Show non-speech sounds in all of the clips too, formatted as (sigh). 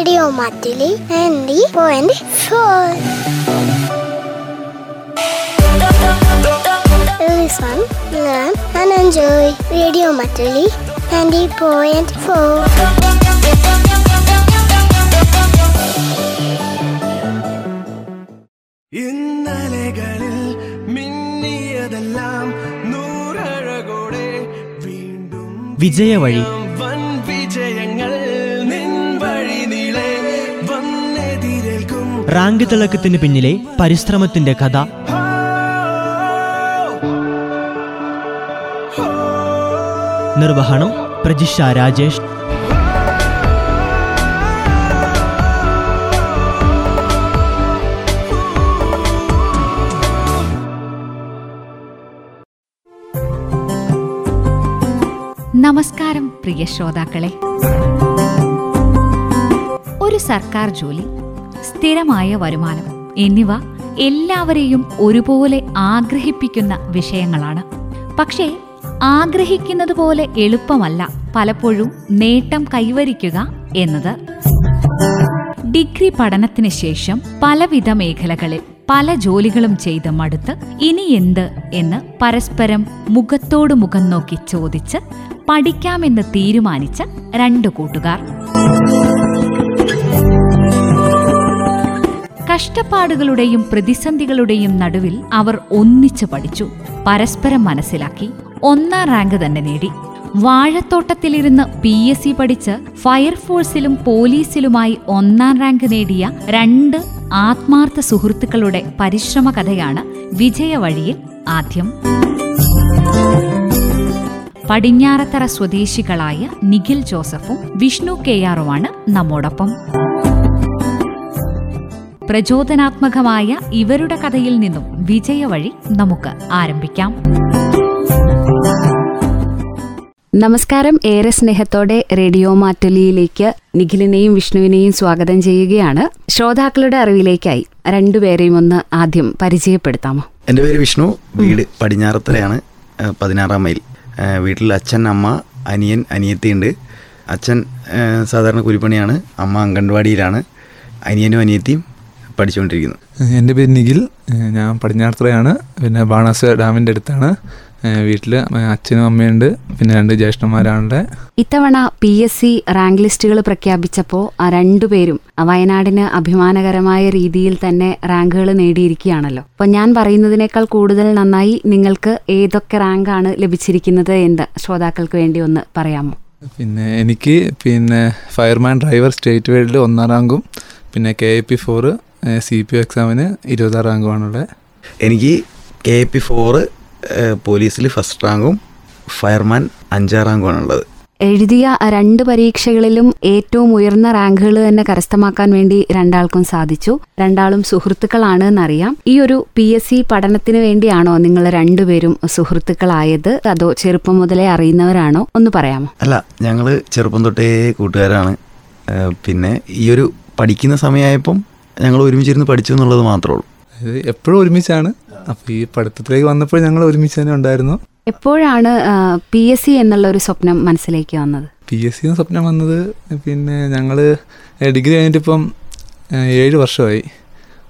Radio Matili 90.4. Listen, learn and enjoy Radio Matili 90.4. ഇന്നലകളിൽ മിന്നിയതെല്ലാം നൂറഴകോടെ വീണ്ടും വിജയവഴി rank തിളക്കത്തിന് പിന്നിലെ പരിശ്രമത്തിന്റെ കഥ. നിർവഹണം പ്രജിഷ രാജേഷ്. നമസ്കാരം പ്രിയ ശ്രോതാക്കളെ. ഒരു സർക്കാർ ജോലി സ്ഥിരമായ വരുമാനം. എന്നിവ എല്ലാവരെയും ഒരുപോലെ ആഗ്രഹിപ്പിക്കുന്ന വിഷയങ്ങളാണ്. പക്ഷേ ആഗ്രഹിക്കുന്നത് പോലെ എളുപ്പമല്ല പലപ്പോഴും നേട്ടം കൈവരിക്കുക എന്നത്. ഡിഗ്രി പഠനത്തിന് ശേഷം പലവിധ മേഖലകളിൽ പല ജോലികളും ചെയ്ത് മടുത്ത് ഇനി എന്ത് എന്ന് പരസ്പരം മുഖത്തോട് മുഖം നോക്കി ചോദിച്ച് പഠിക്കാമെന്ന് തീരുമാനിച്ച രണ്ടു കൂട്ടുകാർ. കഷ്ടപ്പാടുകളുടെയും പ്രതിസന്ധികളുടെയും നടുവിൽ അവർ ഒന്നിച്ചു പഠിച്ചു. പരസ്പരം മനസ്സിലാക്കി. ഒന്നാം റാങ്ക് തന്നെ നേടി. വാഴത്തോട്ടത്തിലിരുന്ന് പി എസ് സി പഠിച്ച് ഫയർഫോഴ്സിലും പോലീസിലുമായി ഒന്നാം റാങ്ക് നേടിയ രണ്ട് ആത്മാർത്ഥ സുഹൃത്തുക്കളുടെ പരിശ്രമ കഥയാണ് വിജയവഴിയിൽ ആദ്യം. പടിഞ്ഞാറത്തറ സ്വദേശികളായ നിഖിൽ ജോസഫും വിഷ്ണു കെ ആറുമാണ് നമ്മോടൊപ്പം. പ്രചോദനാത്മകമായ ഇവരുടെ കഥയിൽ നിന്നും വിജയവഴി നമുക്ക് ആരംഭിക്കാം. നമസ്കാരം. ഏറെ സ്നേഹത്തോടെ റേഡിയോ മാറ്റുലിയിലേക്ക് നിഖിലിനെയും വിഷ്ണുവിനെയും സ്വാഗതം ചെയ്യുകയാണ്. ശ്രോതാക്കളുടെ അറിവിലേക്കായി രണ്ടുപേരെയും ഒന്ന് ആദ്യം പരിചയപ്പെടുത്താമോ? എന്റെ പേര് വിഷ്ണു. വീട് പടിഞ്ഞാറത്തറയാണ് ആ, പതിനാറാം മൈൽ. വീട്ടിൽ അച്ഛൻ അമ്മ അനിയൻ അനിയത്തിയുണ്ട്. അച്ഛൻ സാധാരണ കുരിപ്പണിയാണ് അമ്മ അംഗൻവാടിയിലാണ് അനിയനും അനിയത്തിയും പഠിച്ചുകൊണ്ടിരിക്കുന്നു. എന്റെ പേര് നിഖിൽ. ഞാൻ പടിഞ്ഞാർത്തറയാണ് പിന്നെ ബാണാസ ഡാമിന്റെ അടുത്താണ്. വീട്ടിൽ അച്ഛനും അമ്മയുണ്ട്. പിന്നെ രണ്ട് ജ്യേഷ്ഠന്മാരാണ് ഇത്തവണ പി എസ് സി റാങ്ക് ലിസ്റ്റുകൾ പ്രഖ്യാപിച്ചപ്പോൾ ആ രണ്ടുപേരും വയനാടിന് അഭിമാനകരമായ രീതിയിൽ തന്നെ റാങ്കുകൾ നേടിയിരിക്കുകയാണല്ലോ. അപ്പോൾ ഞാൻ പറയുന്നതിനേക്കാൾ കൂടുതൽ നന്നായി നിങ്ങൾക്ക് ഏതൊക്കെ റാങ്കാണ് ലഭിച്ചിരിക്കുന്നത് എന്ന് ശ്രോതാക്കൾക്ക് വേണ്ടി ഒന്ന് പറയാമോ? പിന്നെ എനിക്ക് പിന്നെ ഫയർമാൻ ഡ്രൈവർ സ്റ്റേറ്റ് വേൾഡിൽ ഒന്നാം റാങ്കും പിന്നെ K A P four C P O എക്സാമിന് ഇരുപതാം റാങ്കുമാണുള്ളത്. എനിക്ക് കെ പി ഫോറ് പോലീസിൽ ഫസ്റ്റ് റാങ്കും ഫയർമാൻ അഞ്ചാം റാങ്കുമാണുള്ളത്. എഴുതിയ രണ്ട് പരീക്ഷകളിലും ഏറ്റവും ഉയർന്ന റാങ്കുകൾ തന്നെ കരസ്ഥമാക്കാൻ വേണ്ടി രണ്ടാൾക്കും സാധിച്ചു. രണ്ടാളും സുഹൃത്തുക്കളാണ് എന്നറിയാം ഈ ഒരു പി എസ് സി പഠനത്തിന് വേണ്ടിയാണോ നിങ്ങൾ രണ്ടുപേരും സുഹൃത്തുക്കളായത്? അതോ ചെറുപ്പം മുതലേ അറിയുന്നവരാണോ? ഒന്ന് പറയാമോ? അല്ല ഞങ്ങൾ ചെറുപ്പം തൊട്ടേ കൂട്ടുകാരാണ്. പിന്നെ ഈ ഒരു പഠിക്കുന്ന സമയമായപ്പം ഞങ്ങൾ ഒരുമിച്ചിരുന്ന് പഠിച്ചു എന്നുള്ളത് മാത്രമേ ഉള്ളൂ. അതായത് എപ്പോഴും ഒരുമിച്ചാണ്. അപ്പോൾ ഈ പഠിത്തത്തിലേക്ക് വന്നപ്പോൾ ഞങ്ങൾ ഒരുമിച്ച് തന്നെ ഉണ്ടായിരുന്നു. എപ്പോഴാണ് പി എസ് സി എന്നുള്ള ഒരു സ്വപ്നം മനസ്സിലേക്ക് വന്നത്? പി എസ് സി സ്വപ്നം വന്നത് പിന്നെ ഞങ്ങൾ ഡിഗ്രി കഴിഞ്ഞിട്ടിപ്പം ഏഴ് വർഷമായി.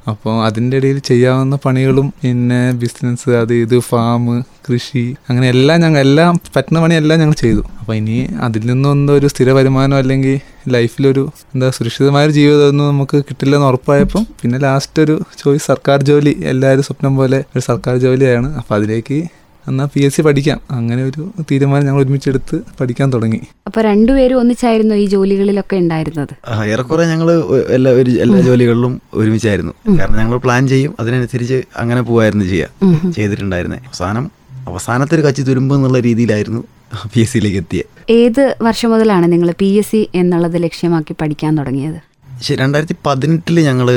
അപ്പോൾ അതിന്റെ ഇടയിൽ ചെയ്യാവുന്ന പണികളും പിന്നെ ബിസിനസ് അത് ഇത് ഫാം കൃഷി അങ്ങനെ എല്ലാം ഞങ്ങൾ എല്ലാം പറ്റുന്ന പണിയെല്ലാം ഞങ്ങൾ ചെയ്തു. അപ്പോൾ ഇനി അതിൽ നിന്നും എന്തോ ഒരു സ്ഥിര വരുമാനം അല്ലെങ്കിൽ ലൈഫിലൊരു എന്താ സുരക്ഷിതമായൊരു ജീവിതമൊന്നും നമുക്ക് കിട്ടില്ലെന്ന് ഉറപ്പായപ്പം പിന്നെ ലാസ്റ്റ് ഒരു ചോയ്സ് സർക്കാർ ജോലി എല്ലാവരും സ്വപ്നം പോലെ ഒരു സർക്കാർ ജോലിയാണ്. അപ്പോൾ അതിലേക്ക് എന്നാൽ പി എസ് സി പഠിക്കാം. അങ്ങനെ ഒരു തീരുമാനം ഞങ്ങൾ ഒരുമിച്ചെടുത്ത് പഠിക്കാൻ തുടങ്ങി. അപ്പൊ രണ്ടുപേരും ഒന്നിച്ചായിരുന്നു ഈ ജോലികളിലൊക്കെ ഉണ്ടായിരുന്നത്? ഏറെക്കുറെ ഞങ്ങൾ എല്ലാ ഒരു എല്ലാ ജോലികളിലും ഒരുമിച്ചായിരുന്നു. കാരണം ഞങ്ങൾ പ്ലാൻ ചെയ്യും അതിനനുസരിച്ച് അങ്ങനെ പോവായിരുന്നു ചെയ്യുക ചെയ്തിട്ടുണ്ടായിരുന്നേ. അവസാനം അവസാനത്തെ ഒരു കച്ചി തുരുമ്പ് എന്നുള്ള രീതിയിലായിരുന്നു പി എസ് സിയിലേക്ക് എത്തിയത് ഏത് വർഷം മുതലാണ് നിങ്ങൾ പി എസ് സി എന്നുള്ളത് ലക്ഷ്യമാക്കി പഠിക്കാൻ തുടങ്ങിയത്? ശരി രണ്ടായിരത്തി പതിനെട്ടിൽ ഞങ്ങൾ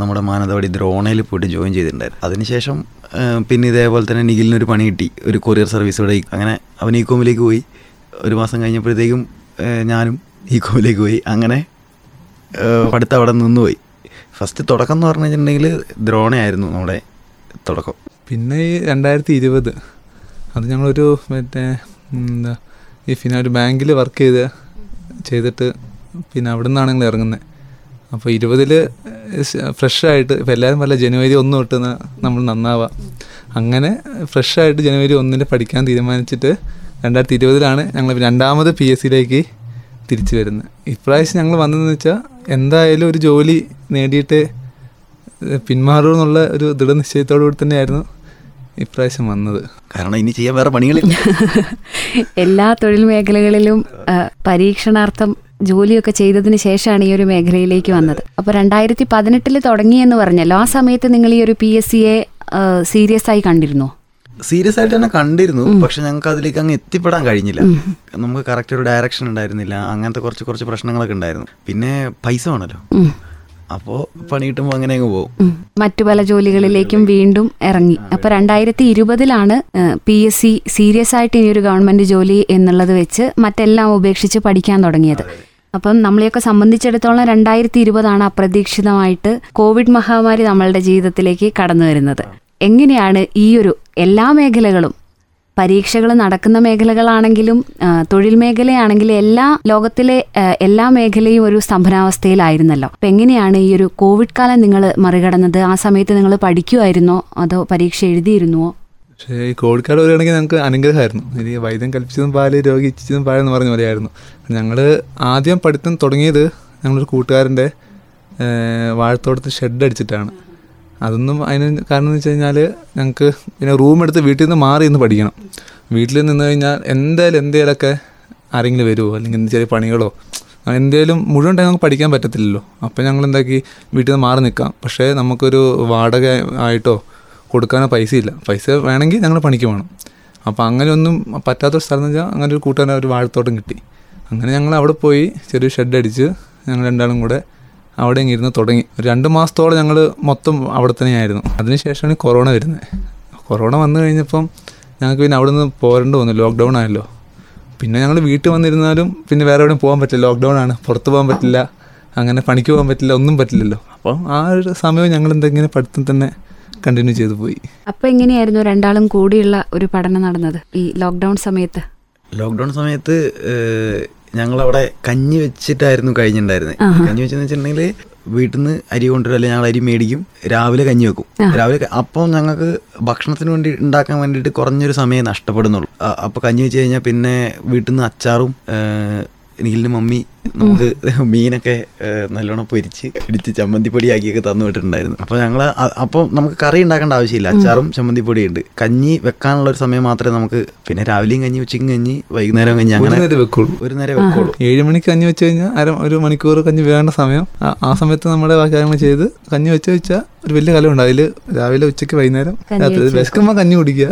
നമ്മുടെ മാനന്തവാടി ദ്രോണയിൽ പോയിട്ട് ജോയിൻ ചെയ്തിട്ടുണ്ടായിരുന്നു. അതിനുശേഷം പിന്നെ ഇതേപോലെ തന്നെ നിഖിലിനൊരു പണി കിട്ടി. ഒരു കൊറിയർ സർവീസ് ഇവിടെ. അങ്ങനെ അവൻ ഈ കോമിലേക്ക് പോയി. ഒരു മാസം കഴിഞ്ഞപ്പോഴത്തേക്കും ഞാനും ഈ കോമിലേക്ക് പോയി. അങ്ങനെ പഠിത്തം അവിടെ നിന്നുപോയി. ഫസ്റ്റ് തുടക്കം എന്ന് പറഞ്ഞു കഴിഞ്ഞിട്ടുണ്ടെങ്കിൽ ദ്രോണയായിരുന്നു നമ്മുടെ തുടക്കം. പിന്നെ ഈ രണ്ടായിരത്തി ഇരുപത് അത് ഞങ്ങളൊരു മറ്റേ എന്താ ഈ പിന്നെ ഒരു ബാങ്കിൽ വർക്ക് ചെയ്ത് ചെയ്തിട്ട് പിന്നെ അവിടെ നിന്നാണ് ഞങ്ങൾ ഇറങ്ങുന്നത്. അപ്പോൾ ഇരുപതിൽ ഫ്രഷായിട്ട് ഇപ്പോൾ എല്ലാവരും പറയില്ല ജനുവരി ഒന്ന് തൊട്ട് ന- നമ്മൾ നന്നാവാം. അങ്ങനെ ഫ്രഷായിട്ട് ജനുവരി ഒന്നിന് പഠിക്കാൻ തീരുമാനിച്ചിട്ട് രണ്ടായിരത്തി ഇരുപതിലാണ് ഞങ്ങൾ രണ്ടാമത് പി എസ് സിയിലേക്ക് തിരിച്ചു വരുന്നത് ഇപ്രാവശ്യം ഞങ്ങൾ വന്നതെന്ന് വെച്ചാൽ എന്തായാലും ഒരു ജോലി നേടിയിട്ട് പിന്മാറൂ എന്നുള്ള ഒരു ദൃഢനിശ്ചയത്തോടു കൂടി തന്നെയായിരുന്നു ഇപ്രാവശ്യം വന്നത്. കാരണം ഇനി ചെയ്യാൻ വേറെ പണികളില്ല. (laughs) എല്ലാ തൊഴിൽ മേഖലകളിലും പരീക്ഷണാർത്ഥം ജോലിയൊക്കെ ചെയ്തതിന് ശേഷമാണ് ഈ ഒരു മേഖലയിലേക്ക് വന്നത്. അപ്പോൾ രണ്ടായിരത്തി പതിനെട്ടിൽ തുടങ്ങിയെന്ന് പറഞ്ഞല്ലോ ആ സമയത്ത് നിങ്ങൾ ഈ ഒരു പി എസ് സിയെ സീരിയസ് ആയി കണ്ടിരുന്നോ? സീരിയസ് ആയിട്ട് തന്നെ കണ്ടിരുന്നു പക്ഷെ ഞങ്ങൾക്ക് അതിലേക്ക് അങ്ങ് എത്തിപ്പെടാൻ കഴിഞ്ഞില്ല. നമുക്ക് കറക്റ്റ് ഒരു ഡയറക്ഷൻ ഉണ്ടായിരുന്നില്ല അങ്ങനത്തെ കുറച്ച് കുറച്ച് പ്രശ്നങ്ങളൊക്കെ ഉണ്ടായിരുന്നു. പിന്നെ പൈസ വേണമല്ലോ അപ്പോ പണി കിട്ടുമ്പോൾ അങ്ങനെ അങ്ങ് പോകും. മറ്റു പല ജോലികളിലേക്കും വീണ്ടും ഇറങ്ങി. അപ്പൊ രണ്ടായിരത്തി ഇരുപതിലാണ് പി എസ് സി സീരിയസ് ആയിട്ട് ഇനി ഒരു ഗവൺമെന്റ് ജോലി എന്നുള്ളത് വെച്ച് മറ്റെല്ലാം ഉപേക്ഷിച്ച് പഠിക്കാൻ തുടങ്ങിയത്. അപ്പം നമ്മളെയൊക്കെ സംബന്ധിച്ചിടത്തോളം രണ്ടായിരത്തി ഇരുപതാണ് അപ്രതീക്ഷിതമായിട്ട് കോവിഡ് മഹാമാരി നമ്മളുടെ ജീവിതത്തിലേക്ക് കടന്നു വരുന്നത്. എങ്ങനെയാണ് ഈ ഒരു എല്ലാ മേഖലകളും പരീക്ഷകൾ നടക്കുന്ന മേഖലകളാണെങ്കിലും തൊഴിൽ മേഖലയാണെങ്കിലും എല്ലാ ലോകത്തിലെ എല്ലാ മേഖലയും ഒരു സ്തംഭനാവസ്ഥയിലായിരുന്നല്ലോ. അപ്പം എങ്ങനെയാണ് ഈ ഒരു കോവിഡ് കാലം നിങ്ങൾ മറികടന്നത്? ആ സമയത്ത് നിങ്ങൾ പഠിക്കുമായിരുന്നോ അതോ പരീക്ഷ എഴുതിയിരുന്നുവോ? പക്ഷേ ഈ കോഴിക്കാട് വരികയാണെങ്കിൽ ഞങ്ങൾക്ക് അനുഗ്രഹമായിരുന്നു. ഇനി വൈദ്യം കൽപ്പിച്ചതും പാൽ രോഗി ഇച്ഛിച്ചതും പാലെന്ന് പറഞ്ഞ പോലെയായിരുന്നു. ഞങ്ങൾ ആദ്യം പഠിത്തം തുടങ്ങിയത് ഞങ്ങളൊരു കൂട്ടുകാരന്റെ വാഴത്തോടത്ത് ഷെഡ് അടിച്ചിട്ടാണ്. അതൊന്നും അതിന് കാരണം എന്ന് വെച്ച് കഴിഞ്ഞാൽ ഞങ്ങൾക്ക് പിന്നെ റൂം എടുത്ത് വീട്ടിൽ നിന്ന് മാറി നിന്ന് പഠിക്കണം. വീട്ടിൽ നിന്ന് കഴിഞ്ഞാൽ എന്തായാലും എന്തേലൊക്കെ ആരെങ്കിലും വരുമോ അല്ലെങ്കിൽ ചെറിയ പണികളോ? എന്തേലും മുഴുവൻ ടൈം നമുക്ക് പഠിക്കാൻ പറ്റത്തില്ലല്ലോ. അപ്പം ഞങ്ങൾ എന്താക്കി? വീട്ടിൽ നിന്ന് മാറി നിൽക്കാം. പക്ഷേ നമുക്കൊരു വാടക ആയിട്ടോ കൊടുക്കാനോ പൈസയില്ല. പൈസ വേണമെങ്കിൽ ഞങ്ങൾ പണിക്ക് വേണം അപ്പോൾ അങ്ങനെ ഒന്നും പറ്റാത്തൊരു സ്ഥലം എന്ന് വെച്ചാൽ അങ്ങനെ ഒരു കൂട്ടുകാരൻ ഒരു വാഴത്തോട്ടം കിട്ടി. അങ്ങനെ ഞങ്ങൾ അവിടെ പോയി ചെറിയ ഷെഡ് അടിച്ച് ഞങ്ങൾ രണ്ടാളും കൂടെ അവിടെ ഇരുന്ന് തുടങ്ങി. രണ്ട് മാസത്തോളം ഞങ്ങൾ മൊത്തം അവിടെ തന്നെയായിരുന്നു. അതിനുശേഷമാണ് കൊറോണ വരുന്നത്. കൊറോണ വന്നു കഴിഞ്ഞപ്പം ഞങ്ങൾക്ക് പിന്നെ അവിടെ നിന്ന് പോരേണ്ടി വന്നു. ലോക്ക്ഡൗൺ ആയല്ലോ. പിന്നെ ഞങ്ങൾ വീട്ടിൽ വന്നിരുന്നാലും പിന്നെ വേറെ എവിടെയും പോകാൻ പറ്റില്ല. ലോക്ക്ഡൗൺ ആണ്. പുറത്ത് പോകാൻ പറ്റില്ല. അങ്ങനെ പണിക്ക് പോകാൻ പറ്റില്ല. ഒന്നും പറ്റില്ലല്ലോ. അപ്പം ആ ഒരു സമയം ഞങ്ങൾ എന്തെങ്കിലും പഠിത്തം തന്നെ കണ്ടിന്യൂ ചെയ്തു പോയി. അപ്പൊ എങ്ങനെയായിരുന്നു രണ്ടാളും കൂടിയുള്ള ഒരു പഠനം നടന്നത് ഈ ലോക്ക്ഡൗൺ സമയത്ത്? ലോക്ക്ഡൗൺ സമയത്ത് ഞങ്ങൾ അവിടെ കഞ്ഞി വെച്ചിട്ടായിരുന്നു കഴിഞ്ഞിട്ടുണ്ടായിരുന്നത് കഞ്ഞി വെച്ചെന്ന് വെച്ചിട്ടുണ്ടെങ്കിൽ വീട്ടിൽ നിന്ന് അരി കൊണ്ടുവരും അല്ലെങ്കിൽ ഞങ്ങൾ അരി മേടിക്കും രാവിലെ കഞ്ഞി വെക്കും. രാവിലെ അപ്പം ഞങ്ങൾക്ക് ഭക്ഷണത്തിന് വേണ്ടി ഉണ്ടാക്കാൻ വേണ്ടിയിട്ട് കുറഞ്ഞൊരു സമയം നഷ്ടപ്പെടുന്നുള്ളൂ. അപ്പോൾ കഞ്ഞി വെച്ച് കഴിഞ്ഞാൽ പിന്നെ വീട്ടിൽ നിന്ന് അച്ചാറും നീലിന് മമ്മി നമുക്ക് മീനൊക്കെ നല്ലോണം പൊരിച്ച് ഇടിച്ച് ചമ്മന്തിപ്പൊടിയാക്കിയൊക്കെ തന്നു വിട്ടിട്ടുണ്ടായിരുന്നു. അപ്പോൾ ഞങ്ങൾ അപ്പോൾ നമുക്ക് കറി ഉണ്ടാക്കേണ്ട ആവശ്യമില്ല. അച്ചാറും ചമ്മന്തിപ്പൊടിയും ഉണ്ട് കഞ്ഞി വെക്കാനുള്ള ഒരു സമയം മാത്രമേ നമുക്ക് പിന്നെ രാവിലെയും കഞ്ഞി ഉച്ചയ്ക്കും കഞ്ഞി വൈകുന്നേരം കഞ്ഞി അങ്ങനെ നേരം വെക്കുള്ളൂ. ഒരു നേരം വെക്കുള്ളൂ. ഏഴ് മണിക്ക് കഞ്ഞി വെച്ച് കഴിഞ്ഞാൽ അര ഒരു മണിക്കൂർ കഞ്ഞി വേണ്ട സമയം. ആ- സമയത്ത് നമ്മുടെ ബാക്കി കാര്യങ്ങൾ ചെയ്ത് കഞ്ഞി വെച്ച് വെച്ചാൽ ഒരു വലിയ കലമുണ്ട് അതിൽ രാവിലെ ഉച്ചയ്ക്ക് വൈകുന്നേരം രാത്രി വിശക്കുമ്പോൾ കഞ്ഞി കുടിക്കുക.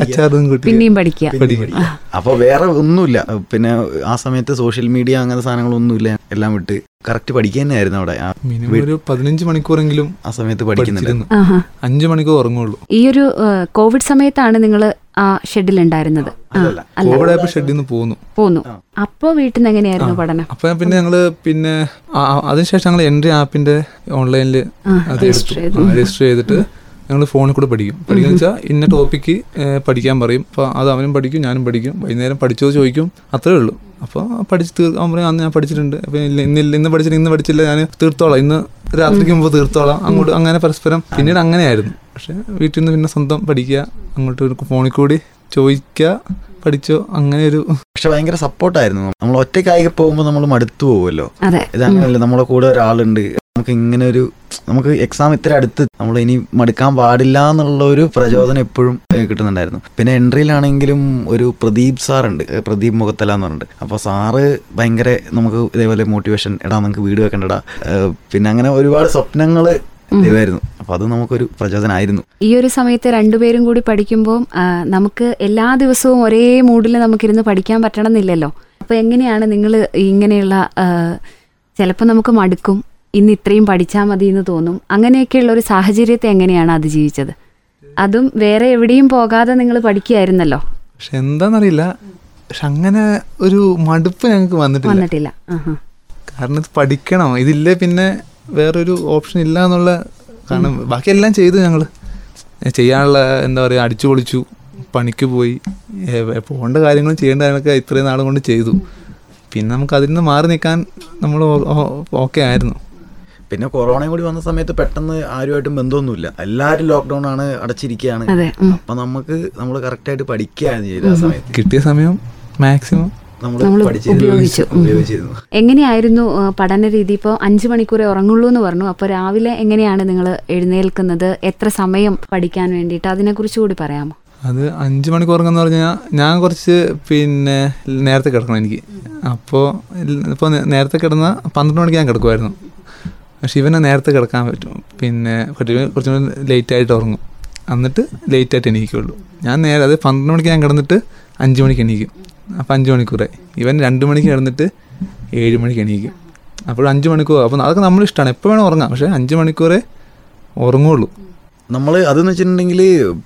അച്ചാറും കുടിക്കുക പിന്നെയും പഠിക്കുക. പഠിക്കുക. അപ്പോൾ വേറെ ഒന്നുമില്ല. പിന്നെ ആ സമയത്ത് സോഷ്യൽ മീഡിയ അങ്ങനത്തെ സാധനങ്ങളൊന്നുമില്ല. എല്ലാം വിട്ട്. കറക്റ്റ് പഠിക്കുക തന്നെയായിരുന്നു അവിടെ. മിനിമം ഒരു പതിനഞ്ച് മണിക്കൂറെങ്കിലും ആ സമയത്ത് പഠിക്കുന്നുണ്ട് പഠിച്ചിരുന്നു. അഞ്ചു മണിക്കൂർ ഉറങ്ങുള്ളൂ. ഈ ഒരു കോവിഡ് സമയത്താണ് നിങ്ങൾ ആ ഷെഡിൽ ഉണ്ടായിരുന്നത് അല്ല. കോവിഡ് ആയപ്പോ ഷെഡിൽ നിന്ന് പോന്നു. പോന്നു അപ്പോ വീട്ടിൽ നിന്ന് എങ്ങനെയായിരുന്നു പഠനം? അപ്പൊ പിന്നെ ഞങ്ങൾ പിന്നെ അതിനുശേഷം ഞങ്ങൾ എൻട്രി ആപ്പിന്റെ ഓൺലൈനിൽ അത് രജിസ്റ്റർ ചെയ്തിട്ട് ഞങ്ങൾ ഫോണിൽ കൂടെ പഠിക്കും. പഠിക്കുന്ന വെച്ചാൽ ഇന്ന ടോപ്പിക്ക് പഠിക്കാൻ പറയും. അപ്പോൾ അത് അവനും പഠിക്കും ഞാനും പഠിക്കും. വൈകുന്നേരം പഠിച്ചോ ചോദിക്കും അത്രേ ഉള്ളൂ. അപ്പോൾ പഠിച്ച് തീർക്കാൻ അവൻ പറയും അന്ന് ഞാൻ പഠിച്ചിട്ടുണ്ട്. അപ്പോൾ ഇന്ന് ഇന്നില്ല ഇന്ന് പഠിച്ചില്ല ഇന്ന് പഠിച്ചില്ല ഞാൻ തീർത്തോളാം. ഇന്ന് രാത്രിക്ക് മുമ്പ് തീർത്തോളാം. അങ്ങോട്ട് അങ്ങനെ പരസ്പരം പിന്നീട് അങ്ങനെയായിരുന്നു. പക്ഷേ വീട്ടിൽ നിന്ന് പിന്നെ സ്വന്തം പഠിക്കുക അങ്ങോട്ട് ഒരു ഫോണിൽ കൂടി ചോദിക്കുക പഠിച്ചോ അങ്ങനെ ഒരു പക്ഷെ ഭയങ്കര സപ്പോർട്ടായിരുന്നു. നമ്മൾ ഒറ്റയ്ക്കായി പോകുമ്പോൾ നമ്മൾ മടുത്തു പോകുമല്ലോ അതെ. ഇതങ്ങനെയല്ല നമ്മളെ കൂടെ ഒരാളുണ്ട്. നമുക്ക് ഇങ്ങനെ ഒരു നമുക്ക് എക്സാം ഇത്ര അടുത്ത് നമ്മൾ ഇനി മടുക്കാൻ പാടില്ല എന്നുള്ള ഒരു പ്രചോദനം എപ്പോഴും കിട്ടുന്നുണ്ടായിരുന്നു. പിന്നെ എൻട്രിയിലാണെങ്കിലും ഒരു പ്രദീപ് സാറുണ്ട് പ്രദീപ് മുഖത്തല എന്ന് പറഞ്ഞിട്ട്. അപ്പോൾ സാറ് ഭയങ്കര നമുക്ക് ഇതേപോലെ മോട്ടിവേഷൻ ഇടാ നമുക്ക് വീട് വെക്കണ്ടടാ. പിന്നെ അങ്ങനെ ഒരുപാട് സ്വപ്നങ്ങൾ ഇതായിരുന്നു. അത് നമുക്കൊരു പ്രചോദനമായിരുന്നു ഈ ഒരു സമയത്ത് രണ്ടുപേരും കൂടി പഠിക്കുമ്പോൾ നമുക്ക് എല്ലാ ദിവസവും ഒരേ മൂഡിൽ നമുക്കിരുന്ന് പഠിക്കാൻ പറ്റണമെന്നില്ലല്ലോ. അപ്പോൾ എങ്ങനെയാണ് നിങ്ങൾ ഇങ്ങനെയുള്ള ചിലപ്പോൾ നമുക്ക് മടുക്കും. ഇന്ന് ഇത്രയും പഠിച്ചാൽ മതി എന്ന് തോന്നും. അങ്ങനെയൊക്കെയുള്ള ഒരു സാഹചര്യത്തെ എങ്ങനെയാണ് അതിജീവിച്ചത് അതും വേറെ എവിടെയും പോകാതെ നിങ്ങൾ പഠിക്കുകയായിരുന്നല്ലോ? പക്ഷെ എന്താണെന്നറിയില്ല പക്ഷെ അങ്ങനെ ഒരു മടുപ്പ് ഞങ്ങൾക്ക് വന്നിട്ടില്ല. വന്നിട്ടില്ല. കാരണം ഇത് പഠിക്കണം. ഇതില്ലേ പിന്നെ വേറൊരു ഓപ്ഷൻ ഇല്ല എന്നുള്ള കാരണം ബാക്കിയെല്ലാം ചെയ്തു ഞങ്ങൾ ചെയ്യാനുള്ള എന്താ പറയുക അടിച്ചു പൊളിച്ചു പണിക്ക് പോയി. പോകേണ്ട കാര്യങ്ങളും ചെയ്യേണ്ട കാര്യങ്ങളൊക്കെ ഇത്രയും നാളും കൊണ്ട് ചെയ്തു. പിന്നെ നമുക്ക് അതിൽ നിന്ന് മാറി നിൽക്കാൻ നമ്മൾ ഓക്കെ ആയിരുന്നു. പിന്നെ കൊറോണയും കൂടി വന്ന സമയത്ത് പെട്ടെന്ന് ആരുമായിട്ടും ബന്ധമൊന്നുമില്ല. എല്ലാവരും ലോക്ക്ഡൌൺ ആണ് അടച്ചിരിക്കുകയാണ് അപ്പൊ നമുക്ക് നമ്മൾ കറക്റ്റായിട്ട് പഠിക്കുകയാണ് ചെയ്തത് ആ സമയത്ത്. കിട്ടിയ സമയം മാക്സിമം നമ്മൾ ഉപയോഗിച്ചു. എങ്ങനെയായിരുന്നു പഠന രീതി? ഇപ്പോൾ അഞ്ച് മണിക്കൂറേ ഉറങ്ങുള്ളൂ എന്ന് പറഞ്ഞു. അപ്പോൾ രാവിലെ എങ്ങനെയാണ് നിങ്ങൾ എഴുന്നേൽക്കുന്നത്? എത്ര സമയം പഠിക്കാൻ വേണ്ടിയിട്ട്? അതിനെക്കുറിച്ച് കൂടി പറയാമോ? അത് അഞ്ച് മണിക്ക് ഉറങ്ങുന്ന പറഞ്ഞാൽ ഞാൻ കുറച്ച് പിന്നെ നേരത്തെ കിടക്കണം എനിക്ക്. അപ്പോൾ ഇപ്പോൾ നേരത്തെ കിടന്ന പന്ത്രണ്ട് മണിക്ക് ഞാൻ കിടക്കുമായിരുന്നു പക്ഷെ ഇവനെ നേരത്തെ കിടക്കാൻ പറ്റും. പിന്നെ കുറച്ച് കൂടി ലേറ്റ് ആയിട്ട് ഉറങ്ങും. എന്നിട്ട് ലേറ്റ് ആയിട്ട് എണീക്കുള്ളൂ. ഞാൻ നേരെ അത് പന്ത്രണ്ട് മണിക്ക് ഞാൻ കിടന്നിട്ട് അഞ്ച് മണിക്ക് എണീക്കും. അപ്പോൾ അഞ്ച് മണിക്കൂറായി. ഇവൻ രണ്ട് മണിക്ക് കിടന്നിട്ട് ഏഴ് മണിക്ക് എണീക്കും. അപ്പോൾ അഞ്ച് മണിക്കൂർ അപ്പോൾ അതൊക്കെ നമ്മൾ ഇഷ്ടമാണ്. എപ്പോൾ വേണം ഉറങ്ങാം. പക്ഷേ അഞ്ച് മണിക്കൂറേ ഉറങ്ങുള്ളൂ. നമ്മൾ അതെന്ന് വെച്ചിട്ടുണ്ടെങ്കിൽ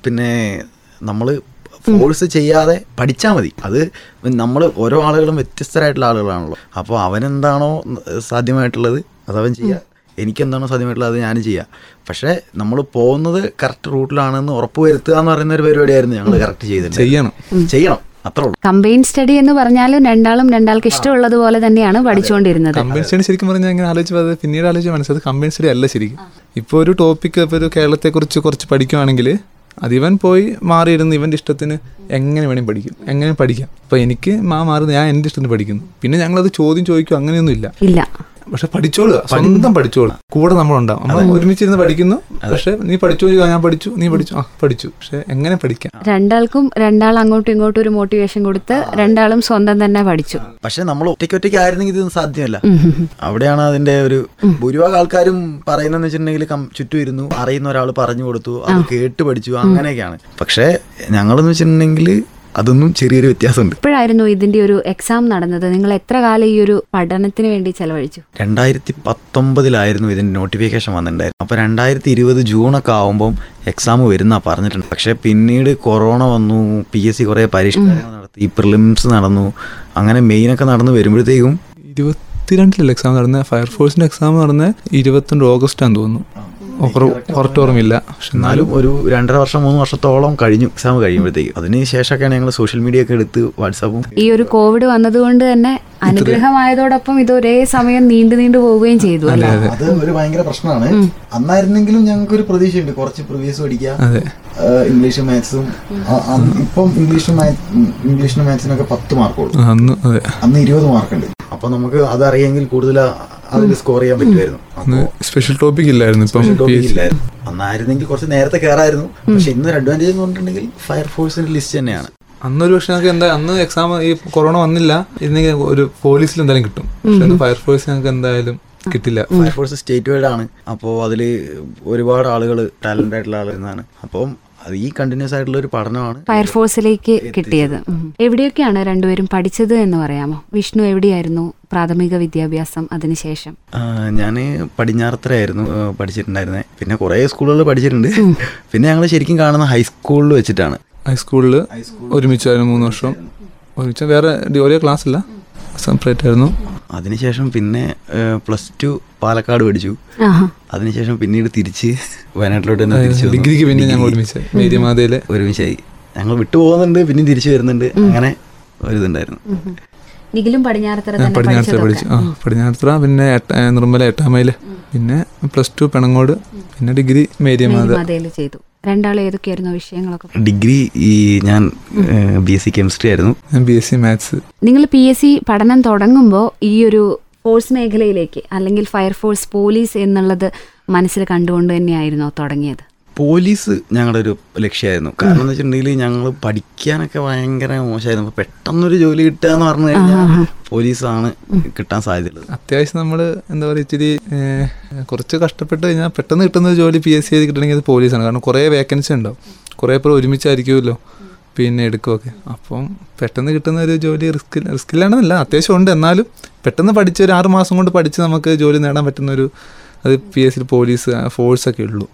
പിന്നെ നമ്മൾ ഫോഴ്സ് ചെയ്യാതെ പഠിച്ചാൽ മതി. അത് നമ്മൾ ഓരോ ആളുകളും വ്യത്യസ്തരായിട്ടുള്ള ആളുകളാണല്ലോ. അപ്പോൾ അവനെന്താണോ സാധ്യമായിട്ടുള്ളത് അതവൻ ചെയ്യുക എനിക്കെന്താണോ സാധ്യമായിട്ടുള്ളത് അത് ഞാൻ ചെയ്യാം. പക്ഷേ നമ്മൾ പോകുന്നത് കറക്റ്റ് റൂട്ടിലാണെന്ന് ഉറപ്പ് വരുത്തുക എന്ന് പറയുന്ന ഒരു പരിപാടിയായിരുന്നു ഞങ്ങൾ കറക്റ്റ് ചെയ്തിട്ടുണ്ട് ചെയ്യണം. ചെയ്യണം. അത്രേ ഉള്ളൂ. കമ്പൈൻ സ്റ്റഡി എന്ന് പറഞ്ഞാലും രണ്ടാളും രണ്ടാൾക്ക് ഇഷ്ടമുള്ളതുപോലെ തന്നെയാണ് പഠിച്ചുകൊണ്ടിരുന്നത് കമ്പൈൻ സ്റ്റഡി ശരിക്കും പറഞ്ഞാൽ ഇങ്ങനെ ആലോചിച്ചത് അത് പിന്നീട് ആലോചിച്ച് മനസ്സിലത് കമ്പൈൻ സ്റ്റഡി അല്ല ശരിക്കും. ഇപ്പോൾ ഒരു ടോപ്പിക് ഇപ്പോൾ ഒരു കേരളത്തെക്കുറിച്ച് കുറച്ച് പഠിക്കുവാണെങ്കിൽ അതിവൻ പോയി മാറിയിരുന്നു. ഇവന്റെ ഇഷ്ടത്തിന് എങ്ങനെ വേണേലും പഠിക്കും. എങ്ങനെ പഠിക്കാം. അപ്പോൾ എനിക്ക് മാ മാറുന്നത് ഞാൻ എന്റെ ഇഷ്ടത്തിന് പഠിക്കുന്നു. പിന്നെ ഞങ്ങളത് ചോദ്യം ചോദിക്കും അങ്ങനെയൊന്നും ഇല്ല. ഇല്ല. പക്ഷെ പഠിച്ചോളുക. സ്വന്തം പഠിച്ചോളുക. കൂടെ നമ്മളുണ്ടാവും. നമ്മൾ ഒരുമിച്ചിരുന്ന് പഠിക്കുന്നു. പക്ഷെ നീ പഠിച്ചു ഞാൻ പഠിച്ചു നീ പഠിച്ചു. ആ പഠിച്ചു. പക്ഷെ എങ്ങനെ പഠിക്കാം? രണ്ടാൾക്കും രണ്ടാൾ അങ്ങോട്ടും ഇങ്ങോട്ടും ഒരു മോട്ടിവേഷൻ കൊടുത്ത് രണ്ടാളും സ്വന്തം തന്നെ പഠിച്ചു. പക്ഷെ നമ്മൾ ഒറ്റയ്ക്ക് ഒറ്റയ്ക്ക് ആയിരുന്നെങ്കിൽ ഇതൊന്നും സാധ്യമല്ല. അവിടെയാണ് അതിന്റെ ഒരു ഭൂരിഭാഗം ആൾക്കാരും പറയുന്നതെന്ന് വെച്ചിട്ടുണ്ടെങ്കിൽ ചുറ്റും ഇരുന്നു അറിയുന്ന ഒരാൾ പറഞ്ഞു കൊടുത്തു അത് കേട്ട് പഠിച്ചു അങ്ങനെയൊക്കെയാണ്. പക്ഷെ ഞങ്ങളെന്ന് വെച്ചിട്ടുണ്ടെങ്കിൽ അതൊന്നും ചെറിയൊരു വ്യത്യാസമുണ്ട്. ഇപ്പോഴായിരുന്നു ഇതിന്റെ ഒരു എക്സാം നടന്നത്. നിങ്ങൾ എത്ര കാലം ഈ ഒരു പഠനത്തിന് വേണ്ടി ചെലവഴിച്ചു? രണ്ടായിരത്തി പത്തൊമ്പതിലായിരുന്നു ഇതിന്റെ നോട്ടിഫിക്കേഷൻ വന്നിട്ടുണ്ടായിരുന്നു അപ്പോൾ രണ്ടായിരത്തി ഇരുപത് ജൂണൊക്കെ ആവുമ്പം എക്സാം വരുന്ന പറഞ്ഞിട്ടുണ്ട്. പക്ഷേ പിന്നീട് കൊറോണ വന്നു പി എസ് സി കുറേ പരീക്ഷ നടത്തി പ്രിലിംസ് നടന്നു അങ്ങനെ മെയിൻ ഒക്കെ നടന്നു വരുമ്പോഴത്തേക്കും ഇരുപത്തിരണ്ടിലല്ല എക്സാം നടന്ന? ഫയർഫോഴ്സിന്റെ എക്സാം നടന്ന ഇരുപത്തിരണ്ട് ഓഗസ്റ്റ് ആണെന്ന് തോന്നുന്നു. കറക്റ്റ് ഓർമ്മയില്ല പക്ഷെ എന്നാലും ഒരു രണ്ടര വർഷം മൂന്ന് വർഷത്തോളം കഴിഞ്ഞു. എക്സാം കഴിയുമ്പോഴത്തേക്ക്. അതിന് ശേഷമൊക്കെയാണ് ഞങ്ങൾ സോഷ്യൽ മീഡിയ ഒക്കെ എടുത്ത് വാട്സാപ്പും. ഈ ഒരു കോവിഡ് വന്നതുകൊണ്ട് തന്നെ അനുഗ്രഹമായതോടൊപ്പം ഇത് ഒരേ സമയം നീണ്ടു നീണ്ടു പോവുകയും ചെയ്തു അല്ലേ? അത്. ഒരു ഭയങ്കര പ്രശ്നമാണ്. അന്നായിരുന്നെങ്കിലും ഞങ്ങൾക്ക് ഒരു പ്രതീക്ഷയുണ്ട്. കുറച്ച് പ്രിവിയസ് പഠിക്കുക. ഇംഗ്ലീഷും ഇംഗ്ലീഷ് മാത്സും ഇപ്പം ഇംഗ്ലീഷും ഇംഗ്ലീഷിനും മാത്സിനൊക്കെ പത്ത് മാർക്കുള്ളൂ അന്ന് ഇരുപത് മാർക്കുണ്ട് അപ്പൊ നമുക്ക് അതറിയെങ്കിൽ കൂടുതൽ അതിൽ സ്കോർ ചെയ്യാൻ പറ്റുമായിരുന്നു അന്ന് സ്പെഷ്യൽ ടോപ്പിക് ഇല്ലായിരുന്നു ഇപ്പം Special P topic S C ഇല്ലായിരുന്നു. അന്നായിരുന്നെങ്കിൽ കുറച്ച് നേരത്തെ കയറായിരുന്നു പക്ഷെ ഇന്ന് അഡ്വാന്റേജ് എന്ന് പറഞ്ഞിട്ടുണ്ടെങ്കിൽ ഫയർഫോഴ്സിന്റെ ലിസ്റ്റ് തന്നെയാണ്. അന്നൊരു പക്ഷെ ഞങ്ങൾക്ക് എന്താ അന്ന് എക്സാം ഈ കൊറോണ വന്നില്ല. ഇന്നെങ്കിൽ ഒരു പോലീസിൽ എന്തായാലും കിട്ടും. പക്ഷെ ഫയർഫോഴ്സ് ഞങ്ങൾക്ക് എന്തായാലും കിട്ടില്ല. ഫയർഫോഴ്സ് സ്റ്റേറ്റ് വൈഡ് ആണ്. അപ്പോൾ അതിൽ ഒരുപാട് ആളുകൾ ടാലന്റ് ആയിട്ടുള്ള ആളുകളാണ് അപ്പം അത് ഈ കണ്ടിന്യൂസ് ആയിട്ടുള്ള ഒരു പഠനമാണ്. ഫയർഫോഴ്സിലേക്ക് കിട്ടിയത്. എവിടെയൊക്കെയാണ് രണ്ടുപേരും പഠിച്ചത് എന്ന് പറയാമോ? വിഷ്ണു എവിടെയായിരുന്നു? പ്രാഥമിക വിദ്യാഭ്യാസം അതിനുശേഷം. ഞാൻ പടിഞ്ഞാറത്തരായിരുന്നു പഠിച്ചിട്ടുണ്ടായിരുന്നത് പിന്നെ കുറേ സ്കൂളുകളിൽ പഠിച്ചിട്ടുണ്ട്. പിന്നെ ഞങ്ങൾ ശരിക്കും കാണുന്ന ഹൈസ്കൂളിൽ വെച്ചിട്ടാണ്. ഹൈസ്കൂളിൽ ഒരുമിച്ചായിരുന്നു മൂന്ന് വർഷം. ഒരുമിച്ച് വേറെ ഒരേ ക്ലാസ് ഇല്ല. സെപ്പറേറ്റ് ആയിരുന്നു. അതിനുശേഷം പിന്നെ പ്ലസ് ടു പാലക്കാട് പഠിച്ചു. അതിനുശേഷം പിന്നീട് തിരിച്ച് വയനാട്ടിലോട്ട് തന്നെ തിരിച്ചു ഡിഗ്രിക്ക് പിന്നെ ഞങ്ങൾ ഒരുമിച്ച് ഒരുമിച്ചായി. ഞങ്ങൾ വിട്ടു പോകുന്നുണ്ട് പിന്നെ തിരിച്ചു വരുന്നുണ്ട്. അങ്ങനെ ഒരിതുണ്ടായിരുന്നു നിഖിലും പടിഞ്ഞാറത്തറ പടിഞ്ഞാറത്തറ പഠിച്ചു. ആ പടിഞ്ഞാറത്തറ പിന്നെ നിർമ്മല എട്ടാം നിർമ്മല എട്ടാമയിൽ പിന്നെ പ്ലസ് ടു പെണങ്ങോട് പിന്നെ ഡിഗ്രി മേരിമാത ചെയ്തു. രണ്ടാളും ഏതൊക്കെയായിരുന്നു വിഷയങ്ങളൊക്കെ? ഡിഗ്രി ഈ ഞാൻ ബി എസ് സി കെമിസ്ട്രി ആയിരുന്നു. ബി എസ് സി മാത്സ് നിങ്ങൾ പി എസ് സി പഠനം തുടങ്ങുമ്പോൾ ഈ ഒരു ഫോഴ്സ് മേഖലയിലേക്ക് അല്ലെങ്കിൽ ഫയർഫോഴ്സ് പോലീസ് എന്നുള്ളത് മനസ്സിൽ കണ്ടുകൊണ്ട് തന്നെയായിരുന്നോ തുടങ്ങിയത്? പോലീസ് ഞങ്ങളുടെ ഒരു ലക്ഷ്യമായിരുന്നു. കാരണം എന്ന് വെച്ചിട്ടുണ്ടെങ്കിൽ ഞങ്ങൾ പഠിക്കാനൊക്കെ ഭയങ്കര മോശമായിരുന്നു. അപ്പൊ പെട്ടെന്നൊരു ജോലി കിട്ടുക എന്ന് പറഞ്ഞു കഴിഞ്ഞാൽ പോലീസാണ് കിട്ടാൻ സാധ്യതയുള്ളത്. അത്യാവശ്യം നമ്മൾ എന്താ പറയുക ഇച്ചിരി കുറച്ച് കഷ്ടപ്പെട്ട് കഴിഞ്ഞാൽ പെട്ടെന്ന് കിട്ടുന്ന ഒരു ജോലി പി എസ് സി ചെയ്ത് കിട്ടണമെങ്കിൽ അത് പോലീസാണ്. കാരണം കുറേ വേക്കൻസി ഉണ്ടാവും. കുറേ പേർ ഒരുമിച്ചായിരിക്കുമല്ലോ പിന്നെ എടുക്കുമൊക്കെ അപ്പം പെട്ടെന്ന് കിട്ടുന്ന ഒരു ജോലി റിസ്ക് റിസ്ക്കില്ലാണെന്നല്ല അത്യാവശ്യം ഉണ്ട്. എന്നാലും പെട്ടെന്ന് പഠിച്ച് ഒരു ആറ് മാസം കൊണ്ട് പഠിച്ച് നമുക്ക് ജോലി നേടാൻ പറ്റുന്ന ഒരു അത് പി എസ് സി പോലീസ് ഫോഴ്സൊക്കെ ഉള്ളൂ.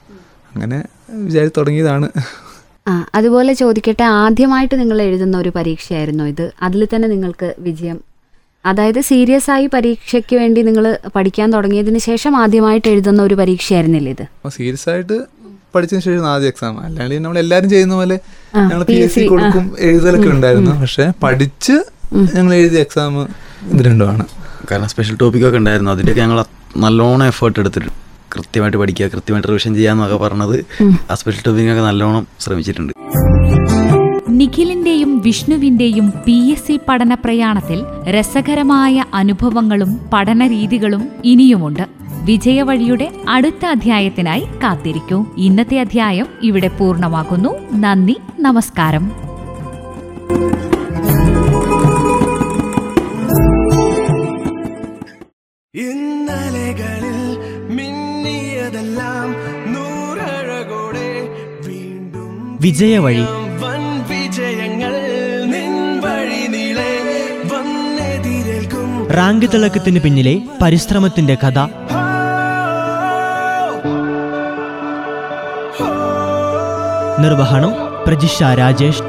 അങ്ങനെ വിചാരിച്ച് തുടങ്ങിയതാണ്. ആ അതുപോലെ ചോദിക്കട്ടെ ആദ്യമായിട്ട് നിങ്ങൾ എഴുതുന്ന ഒരു പരീക്ഷയായിരുന്നു ഇത്. അതിൽ തന്നെ നിങ്ങൾക്ക് വിജയം. അതായത് സീരിയസ് ആയി പരീക്ഷയ്ക്ക് വേണ്ടി നിങ്ങൾ പഠിക്കാൻ തുടങ്ങിയതിന് ശേഷം ആദ്യമായിട്ട് എഴുതുന്ന ഒരു പരീക്ഷയായിരുന്നില്ല ഇത്? അപ്പോൾ സീരിയസ് ആയിട്ട് പഠിച്ചതിന് ശേഷം ആദ്യ എക്സാം അല്ലാണ്ട് നമ്മൾ എല്ലാവരും ചെയ്യുന്ന പോലെ ഞങ്ങൾ പി എസ് സി കൊടുക്കും എഴുതലൊക്കെ ഉണ്ടായിരുന്നു. പക്ഷെ പഠിച്ച് ഞങ്ങൾ എഴുതിയ എക്സാം ഇത് രണ്ടുമാണ്. കാരണം സ്പെഷ്യൽ ടോപ്പിക്കൊക്കെ ഉണ്ടായിരുന്നു. അതിന്റെയൊക്കെ ഞങ്ങൾ നല്ലോണം എഫേർട്ട് എടുത്തിട്ട് കൃത്യമായിട്ട് പഠിക്കുക കൃത്യമായിട്ട് റിവിഷൻ ചെയ്യാന്നൊക്കെ പറഞ്ഞത് ആ സ്പെഷ്യൽ ടോപ്പിക്കൊക്കെ നല്ലോണം ശ്രമിച്ചിട്ടുണ്ട്. നിഖിലിന്റെയും വിഷ്ണുവിന്റെയും പി എസ് സി പഠന പ്രയാണത്തിൽ രസകരമായ അനുഭവങ്ങളും പഠനരീതികളും ഇനിയുമുണ്ട്. വിജയവഴിയുടെ അടുത്ത അധ്യായത്തിനായി കാത്തിരിക്കൂ. ഇന്നത്തെ അധ്യായം ഇവിടെ പൂർണമാകുന്നു നന്ദി നമസ്കാരം. വിജയവഴി. റാങ്ക് തിളക്കത്തിന് പിന്നിലെ പരിശ്രമത്തിന്റെ കഥ. നിർവഹണം പ്രജിഷ രാജേഷ്.